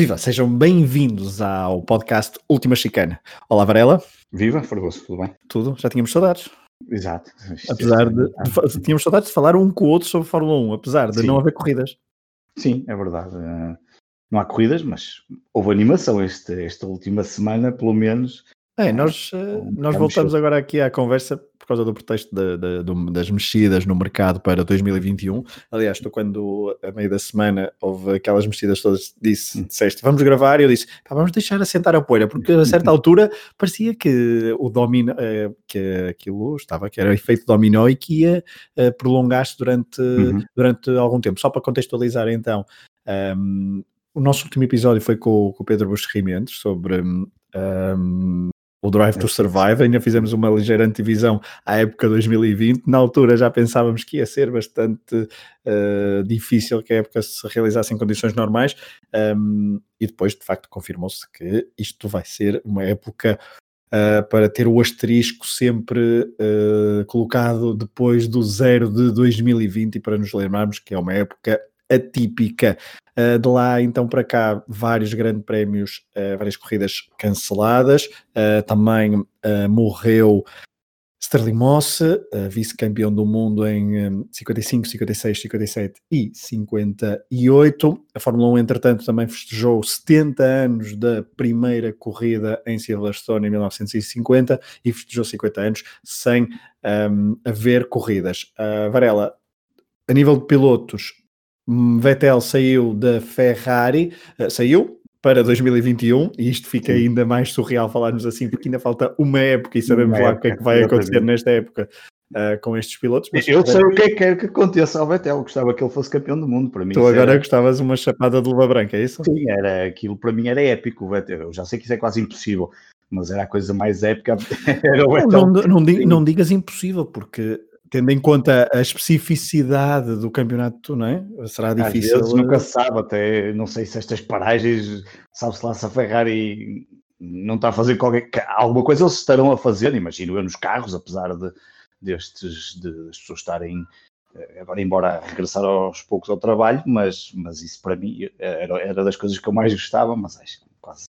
Viva, sejam bem-vindos ao podcast Última Chicana. Olá, Varela. Viva, Fragoso, tudo bem? Tudo, já tínhamos saudades. Exato. Apesar de, de, tínhamos saudades de falar um com o outro sobre Fórmula 1, apesar de Sim. não haver corridas. Sim, é verdade. Eh, não há corridas, mas houve animação este, esta última semana, pelo menos. É, nós, eh, nós voltamos agora aqui à conversa por causa do pretexto de, de, de, das mexidas no mercado para 2021. Aliás, tu quando a meio da semana houve aquelas mexidas todas, disse, hum. disseste, vamos gravar, e eu disse, vamos deixar assentar a poeira, porque a certa altura parecia que o domínio, eh, que aquilo estava, que era efeito dominó e que ia prolongar-se durante, uhum. durante algum tempo. Só para contextualizar então, um, o nosso último episódio foi com, com o Pedro Bustos sobre um, o Drive to Survive, ainda fizemos uma ligeira antivisão à época 2020. Na altura já pensávamos que ia ser bastante uh, difícil que a época se realizasse em condições normais, um, e depois de facto confirmou-se que isto vai ser uma época Uh, para ter o asterisco sempre uh, colocado depois do zero de 2020 e para nos lembrarmos que é uma época atípica. Uh, de lá então para cá, vários grandes prémios, uh, várias corridas canceladas. Uh, também morreu Sterling Moss, vice-campeão do mundo em 55, 56, 57 e 58. A Fórmula 1, entretanto, também festejou 70 anos da primeira corrida em Silverstone em 1950 e festejou 50 anos sem um, haver corridas. Varela, a nível de pilotos, Vettel saiu da Ferrari, uh, saiu para 2021, e isto fica ainda mais surreal falarmos assim, porque ainda falta uma época e sabemos uma lá o que é que vai acontecer nesta época uh, com estes pilotos. Mas, eu sei o que é que quer que aconteça ao Vettel, gostava que ele fosse campeão do mundo para mim. Tu agora era... gostavas uma chapada de luva branca, é isso? Sim, era aquilo para mim era épico, o Vettel. Eu já sei que isso é quase impossível, mas era a coisa mais épica. não, não, não digas impossível, porque tendo em conta a especificidade do campeonato, não é? Será difícil. Às vezes nunca se sabe, até não sei se estas paragens, sabe-se lá se a Ferrari não está a fazer qualquer. Alguma coisa eles estarão a fazer, imagino eu, nos carros, apesar de destes de, as pessoas estarem eh, agora embora regressar aos poucos ao trabalho, mas, mas isso para mim era, era das coisas que eu mais gostava, mas acho quase,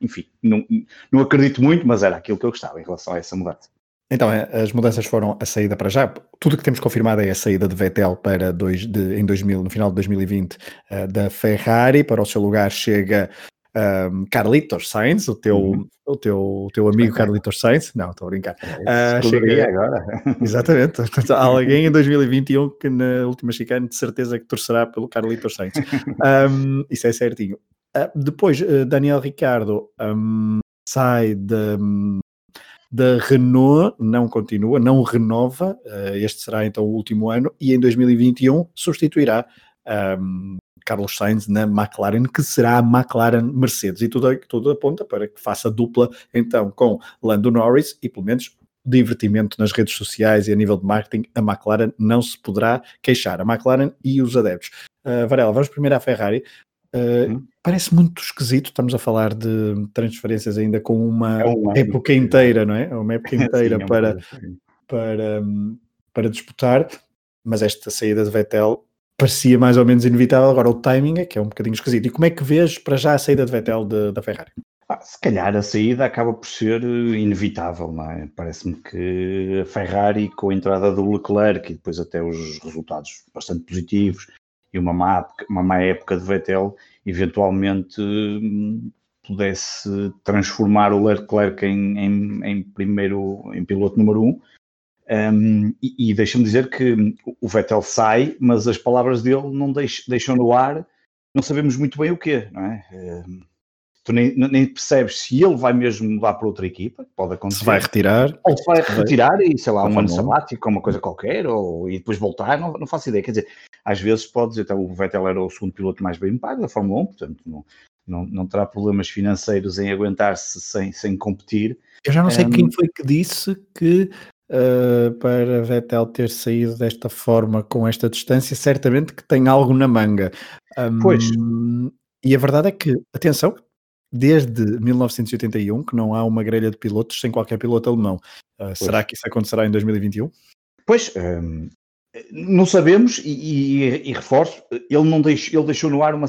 enfim, não, não acredito muito, mas era aquilo que eu gostava em relação a essa mudança. Então, é, as mudanças foram a saída para já. Tudo que temos confirmado é a saída de Vettel para dois, de, em 2000, no final de 2020 uh, eh, da Ferrari. Para o seu lugar chega um, ehm, Carlitos Sainz, o teu, uhum. o teu, o teu amigo Carlitos Sainz. Não, estou a brincar. Uh, agora. Exatamente. Há alguém em 2021 que na última chicane de certeza que torcerá pelo Carlitos Sainz. Um, isso é certinho. Uh, depois, Daniel Ricardo um, sai de, da Renault não continua, não renova, uh, este será então o último ano, e em 2021 substituirá um, Carlos Sainz na McLaren, que será a McLaren Mercedes, e tudo, tudo aponta para que faça dupla então com Lando Norris e pelo menos divertimento nas redes sociais e a nível de marketing, a McLaren não se poderá queixar, a McLaren e os adeptos. Uh, Varela, vamos primeiro à Ferrari. Uh, parece muito esquisito, estamos a falar de transferências ainda com uma, é uma época inteira, não é? é? Uma época inteira Sim, é para, para, para disputar, mas esta saída de Vettel parecia mais ou menos inevitável, agora o timing é que é um bocadinho esquisito. E como é que vês para já a saída de Vettel de, da Ferrari? Ah, se calhar a saída acaba por ser inevitável, não é? Parece-me que a Ferrari, com a entrada do Leclerc e depois até os resultados bastante positivos, e uma má, uma má época de Vettel eventualmente hum, pudesse transformar o Leclerc em, em, em primeiro, em piloto número um. um e, e deixa-me dizer que o Vettel sai, mas as palavras dele não deixam, deixam no ar, não sabemos muito bem o quê, não é? Um, tu nem, nem, percebes se ele vai mesmo mudar para outra equipa, pode acontecer. Se vai retirar. Ou se vai retirar e, sei lá, um ano sabático, uma coisa qualquer, ou, e depois voltar, não, não faço ideia. Quer dizer, às vezes pode dizer, então, o Vettel era o segundo piloto mais bem pago da Fórmula 1, portanto não, não, não terá problemas financeiros em aguentar-se sem, sem competir. Eu já não sei um, quem foi que disse que Uh, para Vettel ter saído desta forma com esta distância, certamente que tem algo na manga. Um, pois. E a verdade é que, atenção, desde 1981 que não há uma grelha de pilotos sem qualquer piloto alemão. Uh, será que isso acontecerá em 2021? Pois, um, não sabemos e, e, e, reforço, ele não deixou, ele deixou no ar uma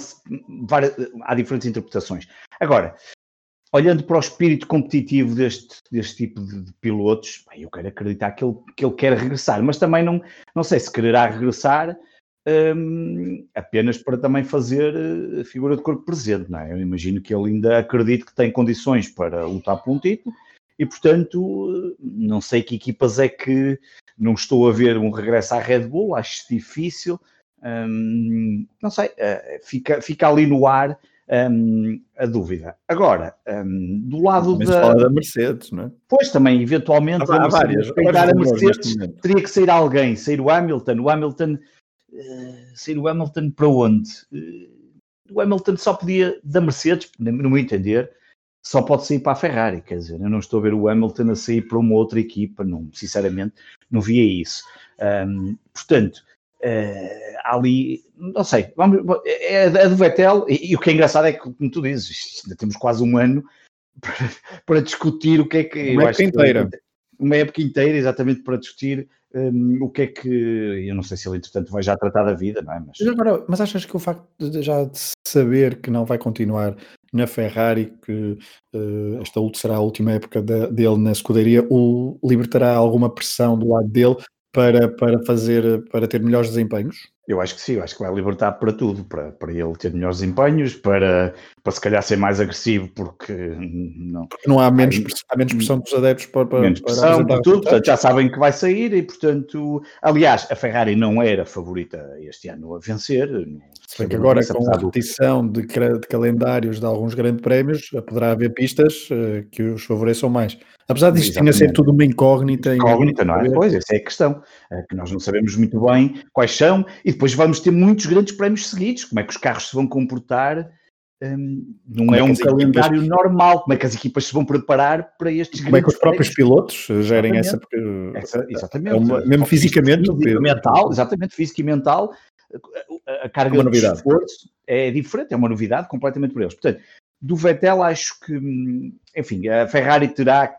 várias, há diferentes interpretações. Agora, olhando para o espírito competitivo deste, deste tipo de, de pilotos, bem, eu quero acreditar que ele, que ele quer regressar, mas também não, não sei se quererá regressar um, apenas para também fazer a eh, figura de corpo presente, não é? Eu imagino que ele ainda acredite que tem condições para lutar por um título e, portanto, não sei que equipas é que não estou a ver um regresso à Red Bull, acho difícil, um, não sei, uh, fica, fica ali no ar um, a dúvida. Agora, um, do lado da... da Mercedes, não é? Pois, também, eventualmente, há, há várias, a Mercedes, teria que sair alguém, sair o Hamilton, o Hamilton eh, sair o Hamilton para onde? Uh, o Hamilton só podia, da Mercedes, no meu entender, só pode sair para a Ferrari, quer dizer, eu não estou a ver o Hamilton a sair para uma outra equipa, não, sinceramente, não via isso. Um, portanto, uh, ali, não sei, vamos, é a do Vettel, e, e, o que é engraçado é que, como tu dizes, ainda temos quase um ano para, para discutir o que é que. Uma época inteira. Que, uma época inteira, exatamente, para discutir um, o que é que. Eu não sei se ele, entretanto, vai já tratar da vida, não é? Mas, mas, agora, mas achas que o facto de já de saber que não vai continuar na Ferrari, que uh, esta será a última época de, dele na escuderia, o libertará alguma pressão do lado dele para, para fazer, para ter melhores desempenhos? Eu acho que sim, eu acho que vai libertar para tudo, para, para ele ter melhores desempenhos, para, para se calhar ser mais agressivo, porque não, porque não há, menos, há menos pressão dos adeptos para, para menos pressão, para tudo, portanto já sabem que vai sair e portanto, aliás, a Ferrari não era a favorita este ano a vencer. Se bem que agora com a repetição de, de, calendários de alguns grandes prémios, poderá haver pistas uh, que os favoreçam mais. Apesar disto tinha ser tudo uma incógnita. Incógnita, não é? Pois, essa é a questão, é que nós não sabemos muito bem quais são, e depois vamos ter muitos grandes prémios seguidos, como é que os carros se vão comportar, um, não como é, é um calendário equipas... normal, como é que as equipas se vão preparar para estes Como é que os próprios pilotos gerem essa, essa, Exatamente. É uma, mesmo fisicamente. Físico, mental, exatamente, físico e mental, a carga é de esforço é diferente, é uma novidade completamente para eles. Portanto, do Vettel acho que, hum, enfim, a Ferrari terá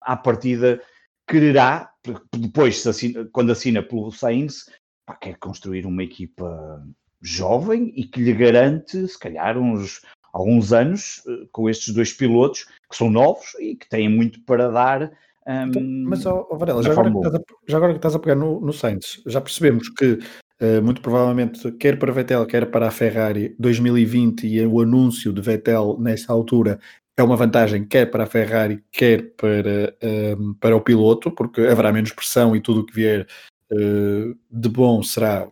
à partida quererá, depois, assina, quando assina pelo Sainz, pá, quer construir uma equipa jovem e que lhe garante, se calhar, uns alguns anos eh, com estes dois pilotos que são novos e que têm muito para dar. Um, Mas, oh, Varela, já agora, a, já agora, que estás a pegar no, no Sainz, já percebemos que uh, muito provavelmente, quer para Vettel, quer para a Ferrari, 2020 e o anúncio de Vettel nessa altura é uma vantagem quer para a Ferrari, quer para, um, ehm, para o piloto, porque haverá menos pressão e tudo o que vier de bom será,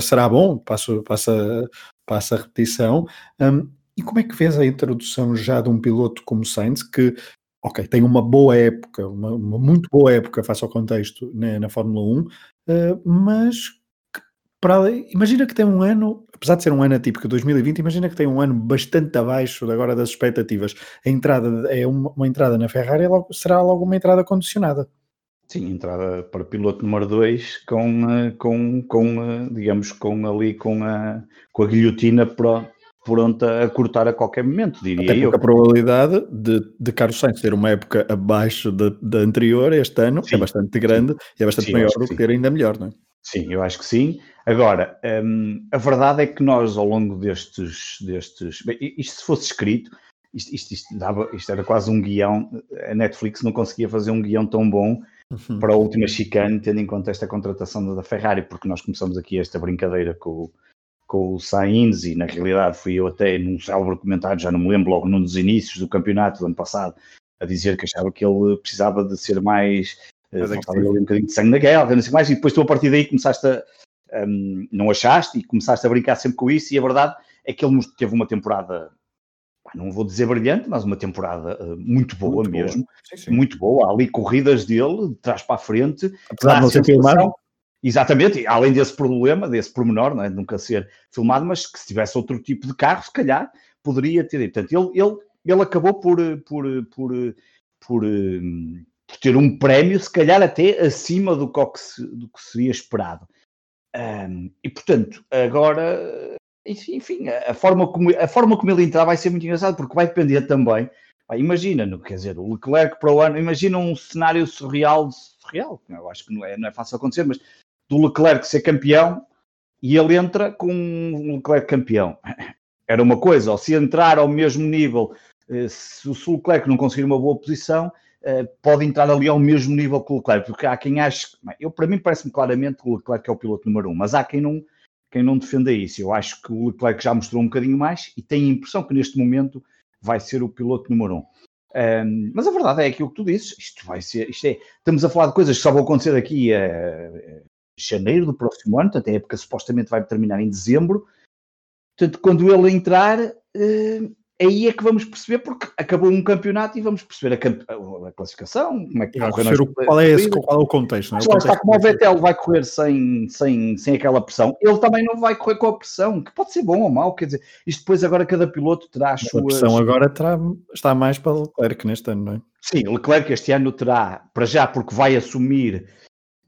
será bom, passa, passa, passa a repetição. Um, e como é que vês a introdução já de um piloto como Sainz, que, ok, tem uma boa época, uma, uma muito boa época face ao contexto na, na Fórmula 1, uh, eh, mas para, imagina que tem um ano, apesar de ser um ano atípico, 2020, imagina que tem um ano bastante abaixo agora das expectativas. A entrada é uma, uma entrada na Ferrari, logo, será logo uma entrada condicionada. Sim, entrada para piloto número 2 com, eh, com, com, eh, digamos, com ali com a, com a guilhotina pronta a cortar a qualquer momento, diria Até eu. a probabilidade de, de Carlos Sainz ter uma época abaixo da anterior este ano é sim, é bastante grande sim. e é bastante sim, maior do que ter ainda melhor, não é? Sim, eu acho que sim. Agora, hum, a verdade é que nós, ao longo destes. destes bem, isto se fosse escrito, isto, isto, isto, dava, isto era quase um guião. A Netflix não conseguia fazer um guião tão bom uhum. para a última chicane, tendo em conta esta contratação da Ferrari, porque nós começamos aqui esta brincadeira com, com o Sainz e na realidade fui eu até num célebre comentário, já não me lembro, logo num dos inícios do campeonato do ano passado, a dizer que achava que ele precisava de ser mais mas é ali um bocadinho de sangue na guerra, não sei mais, e depois tu a partir daí começaste a, um, não achaste, e começaste a brincar sempre com isso, e a verdade é que ele teve uma temporada, não vou dizer brilhante, mas uma temporada uh, muito boa muito mesmo, boa. Sim, sim. muito boa, há ali corridas dele, de trás para a frente, apesar de não ser filmado. Exatamente, além desse problema, desse pormenor, não é, de nunca ser filmado, mas que se tivesse outro tipo de carro, se calhar poderia ter. Portanto, ele, ele, ele acabou por, por, por, por, hum, por ter um prémio, se calhar até acima do que, do que seria esperado. Um, e portanto, agora, enfim, a forma, como, a forma como ele entrar vai ser muito engraçado, porque vai depender também. imagina, quer dizer, o Leclerc para o ano, imagina um cenário surreal, surreal, eu acho que não é, não é fácil acontecer, mas do Leclerc ser campeão e ele entra com um Leclerc campeão. Era uma coisa, ou se entrar ao mesmo nível, eh, se o Leclerc não conseguir uma boa posição, eh, pode entrar ali ao mesmo nível que o Leclerc, porque há quem ache, eu para mim parece-me claramente que o Leclerc é o piloto número um, mas há quem não, quem não defenda isso. Eu acho que o Leclerc já mostrou um bocadinho mais e tenho a impressão que neste momento vai ser o piloto número um. Um, mas a verdade é aquilo que tu dizes, isto vai ser, isto é, estamos a falar de coisas que só vão acontecer daqui a, a janeiro do próximo ano, portanto a época supostamente vai terminar em dezembro, portanto quando ele entrar, uh, aí é que vamos perceber, porque acabou um campeonato e vamos perceber a, a classificação, como é que vai correr. Qual é, esse, qual é o contexto? É? o contexto está como o Vettel vai correr sem, sem, sem aquela pressão, ele também não vai correr com a pressão, que pode ser bom ou mau, quer dizer, isto depois agora cada piloto terá as suas... A pressão agora terá, está mais para Leclerc neste ano, não é? Sim, Leclerc este ano terá, para já, porque vai assumir,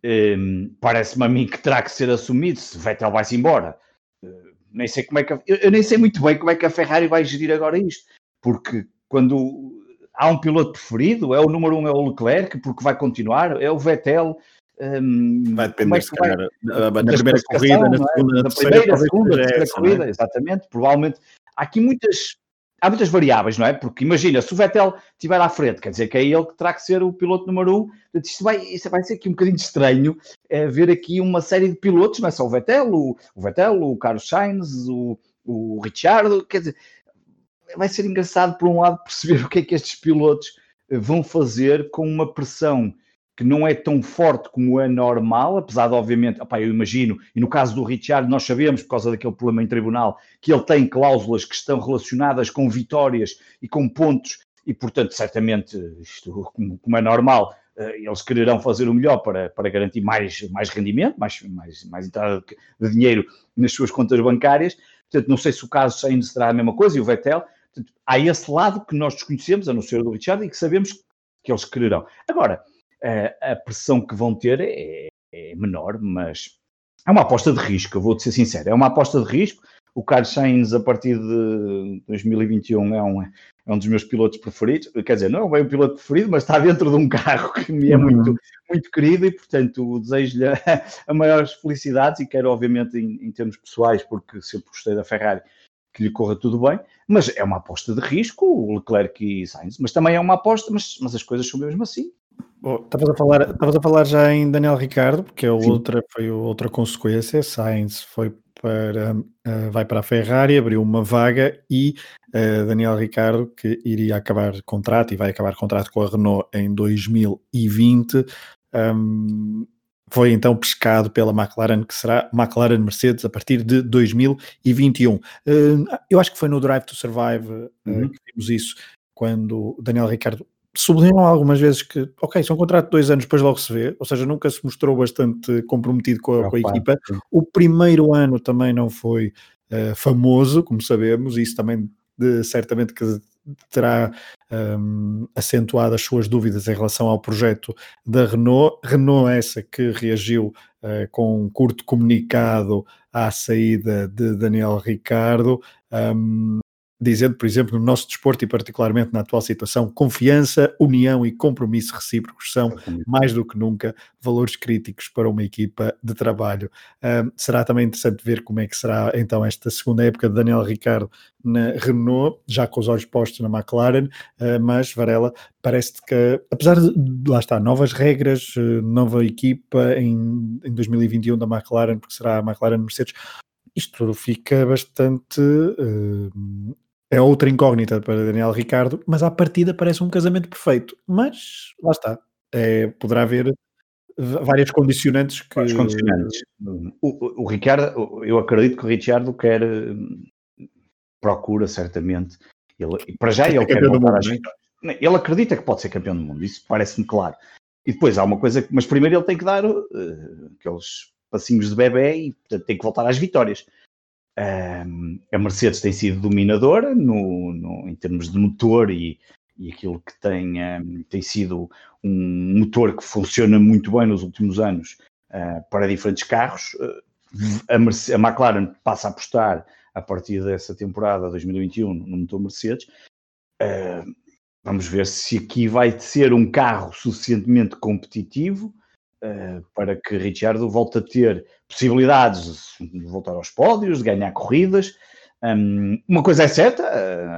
um, parece-me a mim que terá que ser assumido, se Vettel vai-se embora nem sei como é que a, eu, eu, nem sei muito bem como é que a Ferrari vai gerir agora isto, porque quando há um piloto preferido, é o número um é o Leclerc, porque vai continuar, é o Vettel. Um, vai depender, é se calhar, na, na primeira corrida, na segunda, na, na primeira, segunda, terceira é corrida, é? exatamente. Provavelmente há aqui muitas há muitas variáveis, não é? Porque imagina, se o Vettel estiver à frente, quer dizer que é ele que terá que ser o piloto número um. Portanto, isto vai, isto vai ser aqui um bocadinho estranho é, ver aqui uma série de pilotos, não é só o Vettel, o, o Vettel, o Carlos Sainz, o, o Richard, quer dizer, vai ser engraçado por um lado perceber o que é que estes pilotos vão fazer com uma pressão que não é tão forte como é normal, apesar de, obviamente, opa, eu imagino, e no caso do Richard, nós sabemos, por causa daquele problema em tribunal, que ele tem cláusulas que estão relacionadas com vitórias e com pontos, e, portanto, certamente, isto, como, como é normal, eh, eles quererão fazer o melhor para, para garantir mais, mais rendimento, mais, mais, mais entrada de dinheiro nas suas contas bancárias. Portanto, não sei se o caso ainda será a mesma coisa, e o Vettel. Portanto, há esse lado que nós desconhecemos, a não ser do Richard, e que sabemos que eles quererão. Agora, a, pressão que vão ter é, é, menor, mas é uma aposta de risco, eu vou-te ser sincero, é uma aposta de risco. O Carlos Sainz, a partir de 2021, é um, é um dos meus pilotos preferidos. Quer dizer, não é bem o piloto preferido, mas está dentro de um carro que me é muito, uhum. muito querido e, portanto, desejo-lhe a, a maiores felicidades e quero, obviamente, em, em termos pessoais, porque sempre gostei da Ferrari, que lhe corra tudo bem, mas é uma aposta de risco, o Leclerc e Sainz, mas também é uma aposta, mas, mas as coisas são mesmo assim. Estavas a, falar, a falar já em Daniel Ricardo, porque a outra, foi outra consequência. Sainz foi para, uh, vai para a Ferrari, abriu uma vaga e uh, Daniel Ricardo, que iria acabar contrato e vai acabar contrato com a Renault em 2020, um, foi então pescado pela McLaren, que será McLaren Mercedes a partir de 2021. Uh, eu acho que foi no Drive to Survive uhum. que vimos isso, quando Daniel Ricardo sublinham algumas vezes que, ok, são um contrato de dois anos, depois logo se vê, ou seja, nunca se mostrou bastante comprometido com a, com a equipa. O primeiro ano também não foi uh, famoso, como sabemos, e isso também de, certamente que terá um, acentuado as suas dúvidas em relação ao projeto da Renault. Renault essa que reagiu uh, com um curto comunicado à saída de Daniel Ricardo. Um, dizendo, por exemplo, no nosso desporto e particularmente na atual situação, confiança, união e compromisso recíprocos são mais do que nunca valores críticos para uma equipa de trabalho. Um, será também interessante ver como é que será então esta segunda época de Daniel Ricardo na Renault, já com os olhos postos na McLaren, uh, mas Varela, parece que, apesar de, lá está, novas regras, uh, nova equipa em, em 2021 da McLaren, porque será a McLaren Mercedes, isto fica bastante uh, é outra incógnita para Daniel Ricardo, mas à partida parece um casamento perfeito. Mas lá está, é, poderá haver várias condicionantes que. Várias condicionantes. O, o, Ricardo, eu acredito que o Ricardo quer procura certamente. Ele, para já ele quer voltar às Ele acredita que pode ser campeão do mundo, isso parece-me claro. E depois há uma coisa, mas primeiro ele tem que dar uh, aqueles passinhos de bebê e portanto, tem que voltar às vitórias. A Mercedes tem sido dominadora no, no, em termos de motor e, e aquilo que tem, um, tem sido um motor que funciona muito bem nos últimos anos uh, para diferentes carros. Uh, a, a, McLaren passa a apostar a partir dessa temporada 2021 no motor Mercedes. Uh, vamos ver se aqui vai ser um carro suficientemente competitivo para que Ricciardo volte a ter possibilidades de voltar aos pódios, de ganhar corridas. Um, uma coisa é certa,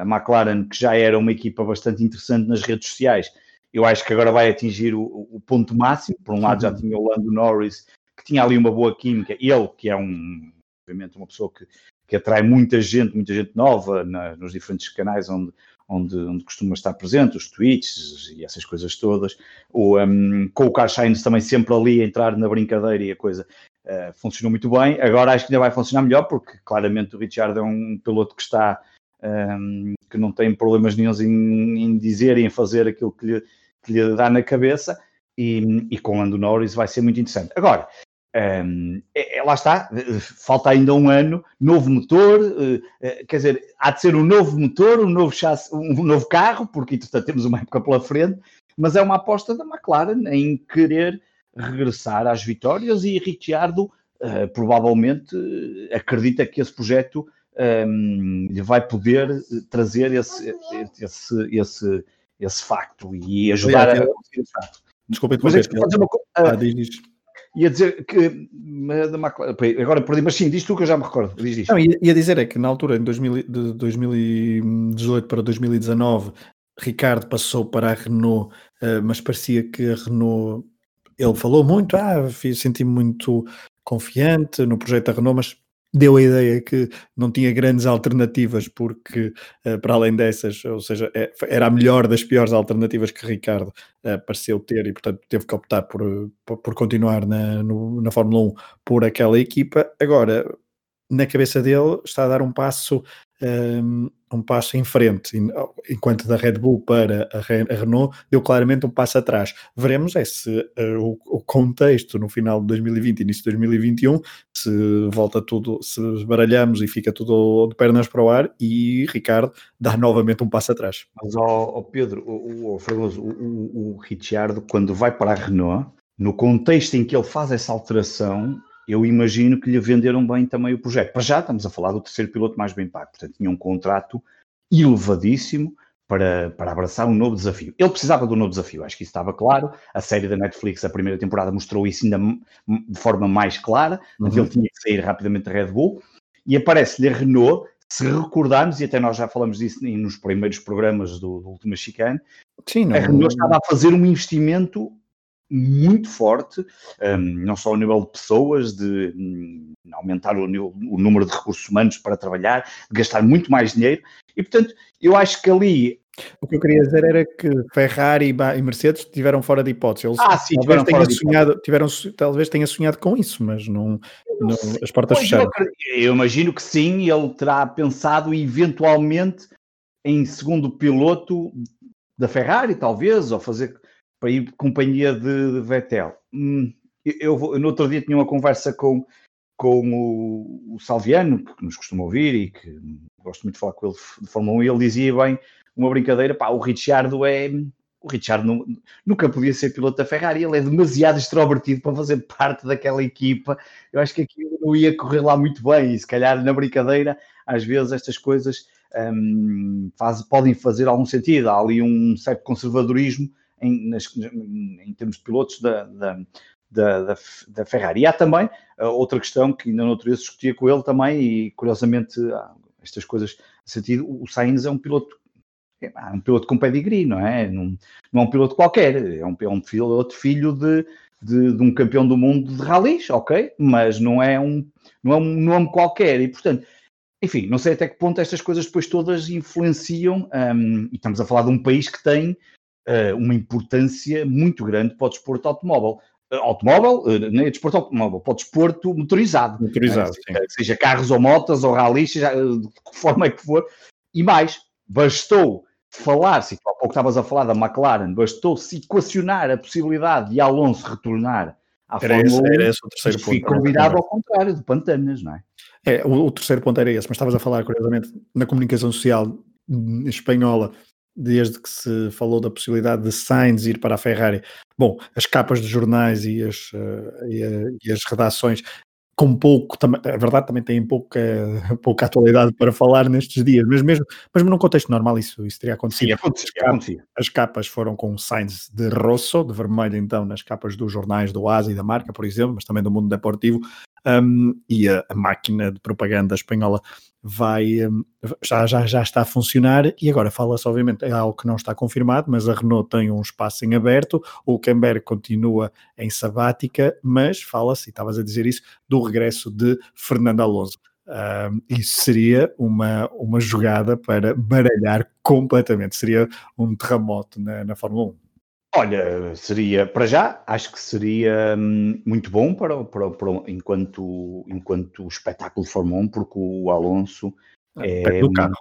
a McLaren, que já era uma equipa bastante interessante nas redes sociais, eu acho que agora vai atingir o, o ponto máximo. Por um lado, já tinha o Lando Norris, que tinha ali uma boa química, ele, que é um, obviamente, uma pessoa que, que atrai muita gente, muita gente nova na, nos diferentes canais onde, onde, onde costuma estar presente, os tweets e essas coisas todas. O, um, com o Carl Sainz também sempre ali a entrar na brincadeira e a coisa uh, funcionou muito bem. Agora acho que ainda vai funcionar melhor, porque claramente o Richard é um piloto que está. Um, que não tem problemas nenhums em, em, dizer e em fazer aquilo que lhe, que lhe dá na cabeça, e, e com o Lando Norris vai ser muito interessante. Agora, um, é, é, lá está, falta ainda um ano, novo motor, uh, uh, quer dizer, há de ser um novo motor, um novo, chassi, um novo carro, porque entretanto temos uma época pela frente, mas é uma aposta da McLaren em querer regressar às vitórias e Ricciardo uh, provavelmente acredita que esse projeto um, lhe vai poder trazer esse, esse, esse, esse facto e ajudar a conseguir esse facto. Desculpa, é que, uma, ah, diz, diz ia dizer que agora perdi, mas sim, diz tu que eu já me recordo. Diz, diz. Não, ia, ia dizer é que na altura, em 2000, de 2018 para 2019, Ricardo passou para a Renault, uh, mas parecia que a Renault ele falou muito, ah, senti-me muito confiante no projeto da Renault, mas deu a ideia que não tinha grandes alternativas, porque uh, para além dessas, ou seja, é, era a melhor das piores alternativas que Ricardo uh, pareceu ter e, portanto, teve que optar por, por continuar na, no, na Fórmula 1 por aquela equipa. Agora, na cabeça dele, está a dar um passo um, um passo em frente, enquanto da Red Bull para a, Renault deu claramente um passo atrás. Veremos é se uh, o, o, contexto no final de 2020 início de 2021 se volta tudo, se baralhamos e fica tudo de pernas para o ar e Ricardo dá novamente um passo atrás. Mas, ó, Pedro, o, o, Fragoso, o, o Ricciardo, quando vai para a Renault, no contexto em que ele faz essa alteração, eu imagino que lhe venderam bem também o projeto. Para já estamos a falar do terceiro piloto mais bem pago, portanto tinha um contrato elevadíssimo para, para abraçar um novo desafio. Ele precisava de um novo desafio, acho que isso estava claro. A série da Netflix, a primeira temporada, mostrou isso ainda de forma mais clara, uhum. ele tinha que sair rapidamente da Red Bull, e aparece-lhe a Renault, se recordarmos, e até nós já falamos disso nos primeiros programas do, do último Chicane, Sim, não... a Renault estava a fazer um investimento muito forte, um, não só ao nível de pessoas, de um, aumentar o, o, número de recursos humanos para trabalhar, de gastar muito mais dinheiro, e portanto, eu acho que ali. O que eu queria dizer era que Ferrari e Mercedes tiveram fora de hipótese. Eles ah, sim, talvez tenha sonhado, tiveram, talvez tenha sonhado com isso, mas não, não as portas fecharam. Eu, eu imagino que sim, ele terá pensado eventualmente em segundo piloto da Ferrari, talvez, ou fazer para ir companhia de, de Vettel. Hum, eu, no outro dia tinha uma conversa com, com o, o, Salviano, que nos costuma ouvir e que gosto muito de falar com ele de Fórmula 1, e ele dizia bem, uma brincadeira, pá, o Ricciardo é... O Richard não, nunca podia ser piloto da Ferrari, ele é demasiado extrovertido para fazer parte daquela equipa. Eu acho que aquilo não ia correr lá muito bem, e se calhar na brincadeira, às vezes estas coisas um, faz, podem fazer algum sentido. Há ali um certo conservadorismo em, nas, em termos de pilotos da, da, da, da, Ferrari. E há também uh, outra questão que ainda no outro dia discutia com ele também, e curiosamente estas coisas sentido, o Sainz é um piloto é um piloto com pedigree, não é? Não, não é um piloto qualquer, é um, é um piloto filho de, de, de, um campeão do mundo de ralis, ok? Mas não é um, não é um nome qualquer, e portanto, enfim, não sei até que ponto estas coisas depois todas influenciam, um, e estamos a falar de um país que tem uma importância muito grande para o desporto automóvel. Uh, automóvel, uh, nem é desporto automóvel, para o desporto motorizado. Motorizado, seja, seja, carros ou motas ou ralis, seja de que forma é que for. E mais, bastou falar-se, há pouco estavas a falar da McLaren, bastou-se equacionar a possibilidade de Alonso retornar à era Fórmula 1, era esse o terceiro ponto. Fui convidado ao contrário, de Pantanas, não é? É, o, o, terceiro ponto era esse, mas estavas a falar, curiosamente, na comunicação social hum, espanhola, desde que se falou da possibilidade de Sainz ir para a Ferrari. Bom, as capas de jornais e as, uh, e, a, e as redações com pouco, a verdade também tem pouca, pouca atualidade para falar nestes dias, mas mesmo, mas num contexto normal isso, isso teria acontecido. Sim, acontecia, as, capas, as capas foram com signs de rosso, de vermelho então, nas capas dos jornais do Asa e da marca, por exemplo, mas também do mundo deportivo, um, e a, a, máquina de propaganda espanhola vai já, já, já está a funcionar e agora fala-se obviamente é algo que não está confirmado, mas a Renault tem um espaço em aberto, o Camber continua em sabática, mas fala-se, e estavas a dizer isso, do regresso de Fernando Alonso. Um, isso seria uma, uma jogada para baralhar completamente, seria um terremoto na, na Fórmula 1. Olha, seria, para já, acho que seria hum, muito bom para, para, para, enquanto, enquanto espetáculo de Fórmula 1, porque o Alonso ah, é. Do carro.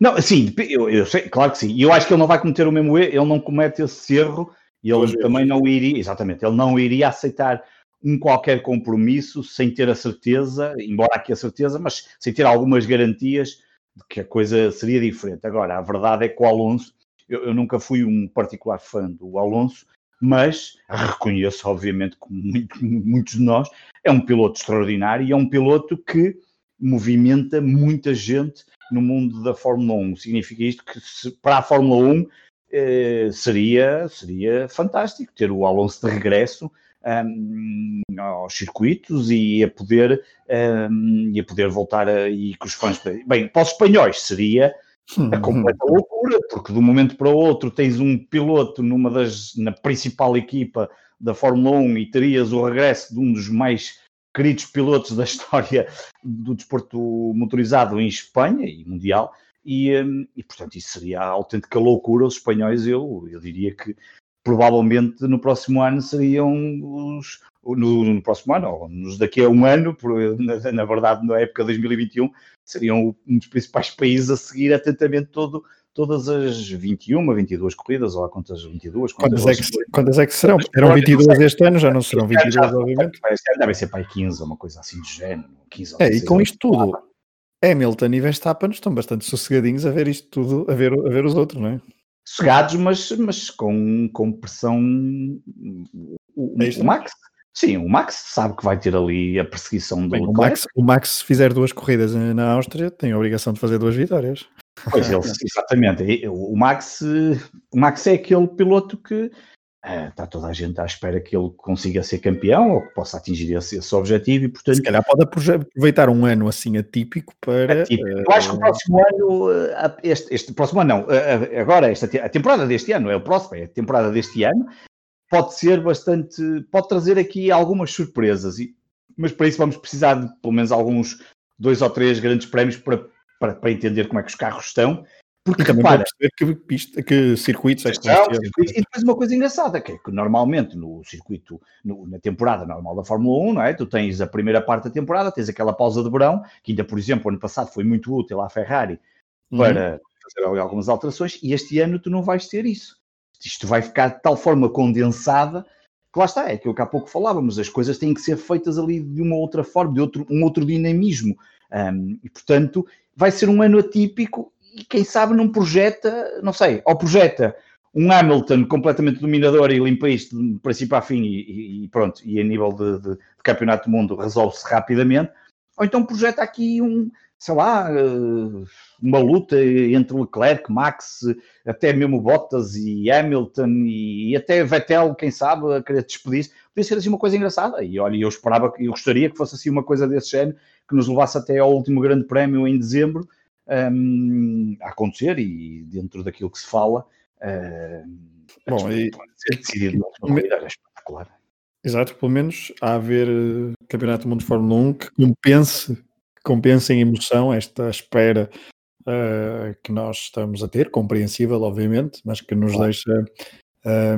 Não, sim, eu, eu, sei, claro que sim. E eu acho que ele não vai cometer o mesmo erro, ele não comete esse erro e ele pois também é. não iria, exatamente, ele não iria aceitar um qualquer compromisso sem ter a certeza, embora aqui a certeza, mas sem ter algumas garantias de que a coisa seria diferente. Agora, a verdade é que o Alonso eu, eu, nunca fui um particular fã do Alonso, mas reconheço, obviamente, como muito, muitos de nós, é um piloto extraordinário e é um piloto que movimenta muita gente no mundo da Fórmula 1. Significa isto que se, para a Fórmula 1 eh, seria, seria fantástico ter o Alonso de regresso um, aos circuitos e a poder, um, e a poder voltar a, e com os fãs. Bem, para os espanhóis seria a completa loucura, porque de um momento para o outro tens um piloto numa das, na principal equipa da Fórmula 1 e terias o regresso de um dos mais queridos pilotos da história do desporto motorizado em Espanha e mundial, e, hum, e portanto isso seria a autêntica loucura. Os espanhóis, eu, eu diria que provavelmente no próximo ano seriam os. No, no próximo ano, ou nos daqui a um ano, por, na, na verdade, na época de 2021, seriam um dos principais países a seguir atentamente todo, todas as 21, 22 corridas, ou há quantas 22? Quantas, quantas, é, que, quantas é que serão? Eram 22 este ano, já não serão 22, já, obviamente. Devem ser para aí 15, uma coisa assim de género. 15 é, e com isto tudo, Hamilton e Verstappen estão bastante sossegadinhos a ver isto tudo, a ver, a ver os outros, não é? Sossegados, mas, mas com, com pressão. O, é o Max Sim, o Max sabe que vai ter ali a perseguição do Bem, o Max, o Max, se fizer duas corridas na Áustria, tem a obrigação de fazer duas vitórias. Pois ele, exatamente. O Max, o Max é aquele piloto que está toda a gente à espera que ele consiga ser campeão ou que possa atingir esse, esse objetivo e portanto... Se calhar pode aproveitar um ano assim atípico para... Atípico. Uh, Eu acho que o próximo ano, eh, este, este próximo ano não, eh, agora esta, a temporada deste ano, é o próximo, é a temporada deste ano, pode ser bastante, pode trazer aqui algumas surpresas, e, mas para isso vamos precisar de pelo menos alguns dois ou três grandes prémios para, para, para entender como é que os carros estão. Porque, também repara, perceber que, pista, que circuitos é que circuitos, E depois uma coisa engraçada, que é que normalmente no circuito, no, na temporada normal da Fórmula 1, não é? tu tens a primeira parte da temporada, tens aquela pausa de verão, que ainda, por exemplo, ano passado foi muito útil à Ferrari uhum. para fazer algumas alterações, e este ano tu não vais ter isso isto vai ficar de tal forma condensada que lá está, é aquilo que há pouco falávamos, as coisas têm que ser feitas ali de uma outra forma, de outro, um outro dinamismo. Um, e portanto, vai ser um ano atípico e quem sabe não projeta, não sei, ou projeta um Hamilton completamente dominador e limpa isto de princípio a fim e, e pronto, e a nível de, de, de campeonato do mundo resolve-se rapidamente, ou então projeta aqui um, sei lá, eh, uma luta entre Leclerc, Max, até mesmo Bottas e Hamilton e até Vettel, quem sabe, a querer despedir-se. Podia ser assim uma coisa engraçada. E olha, eu esperava, eu gostaria que fosse assim uma coisa desse género, que nos levasse até ao último grande prémio em dezembro um, a acontecer e dentro daquilo que se fala. Um, Bom, e, ser decidido numa é espetacular. Exato, pelo menos há a haver uh, Campeonato do Mundo de Fórmula 1 que compense compensa em emoção esta espera uh, que nós estamos a ter, compreensível, obviamente, mas que nos deixa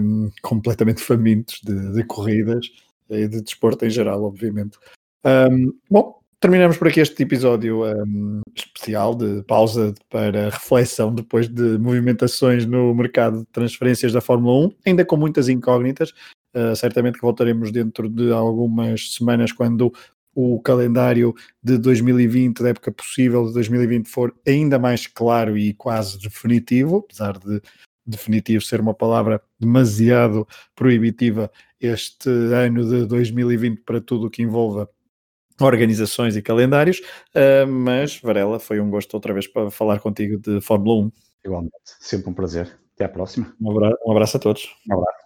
um, completamente famintos de, de, corridas e de desporto em geral, obviamente. Um, bom, terminamos por aqui este episódio um, especial de pausa para reflexão depois de movimentações no mercado de transferências da Fórmula 1, ainda com muitas incógnitas. Uh, certamente que voltaremos dentro de algumas semanas quando o calendário de 2020, da época possível de 2020, for ainda mais claro e quase definitivo, apesar de definitivo ser uma palavra demasiado proibitiva este ano de 2020 para tudo o que envolva organizações e calendários, uh, mas Varela, foi um gosto outra vez para falar contigo de Fórmula 1. Igualmente, sempre um prazer. Até à próxima. Um abraço, um abraço a todos. Um abraço.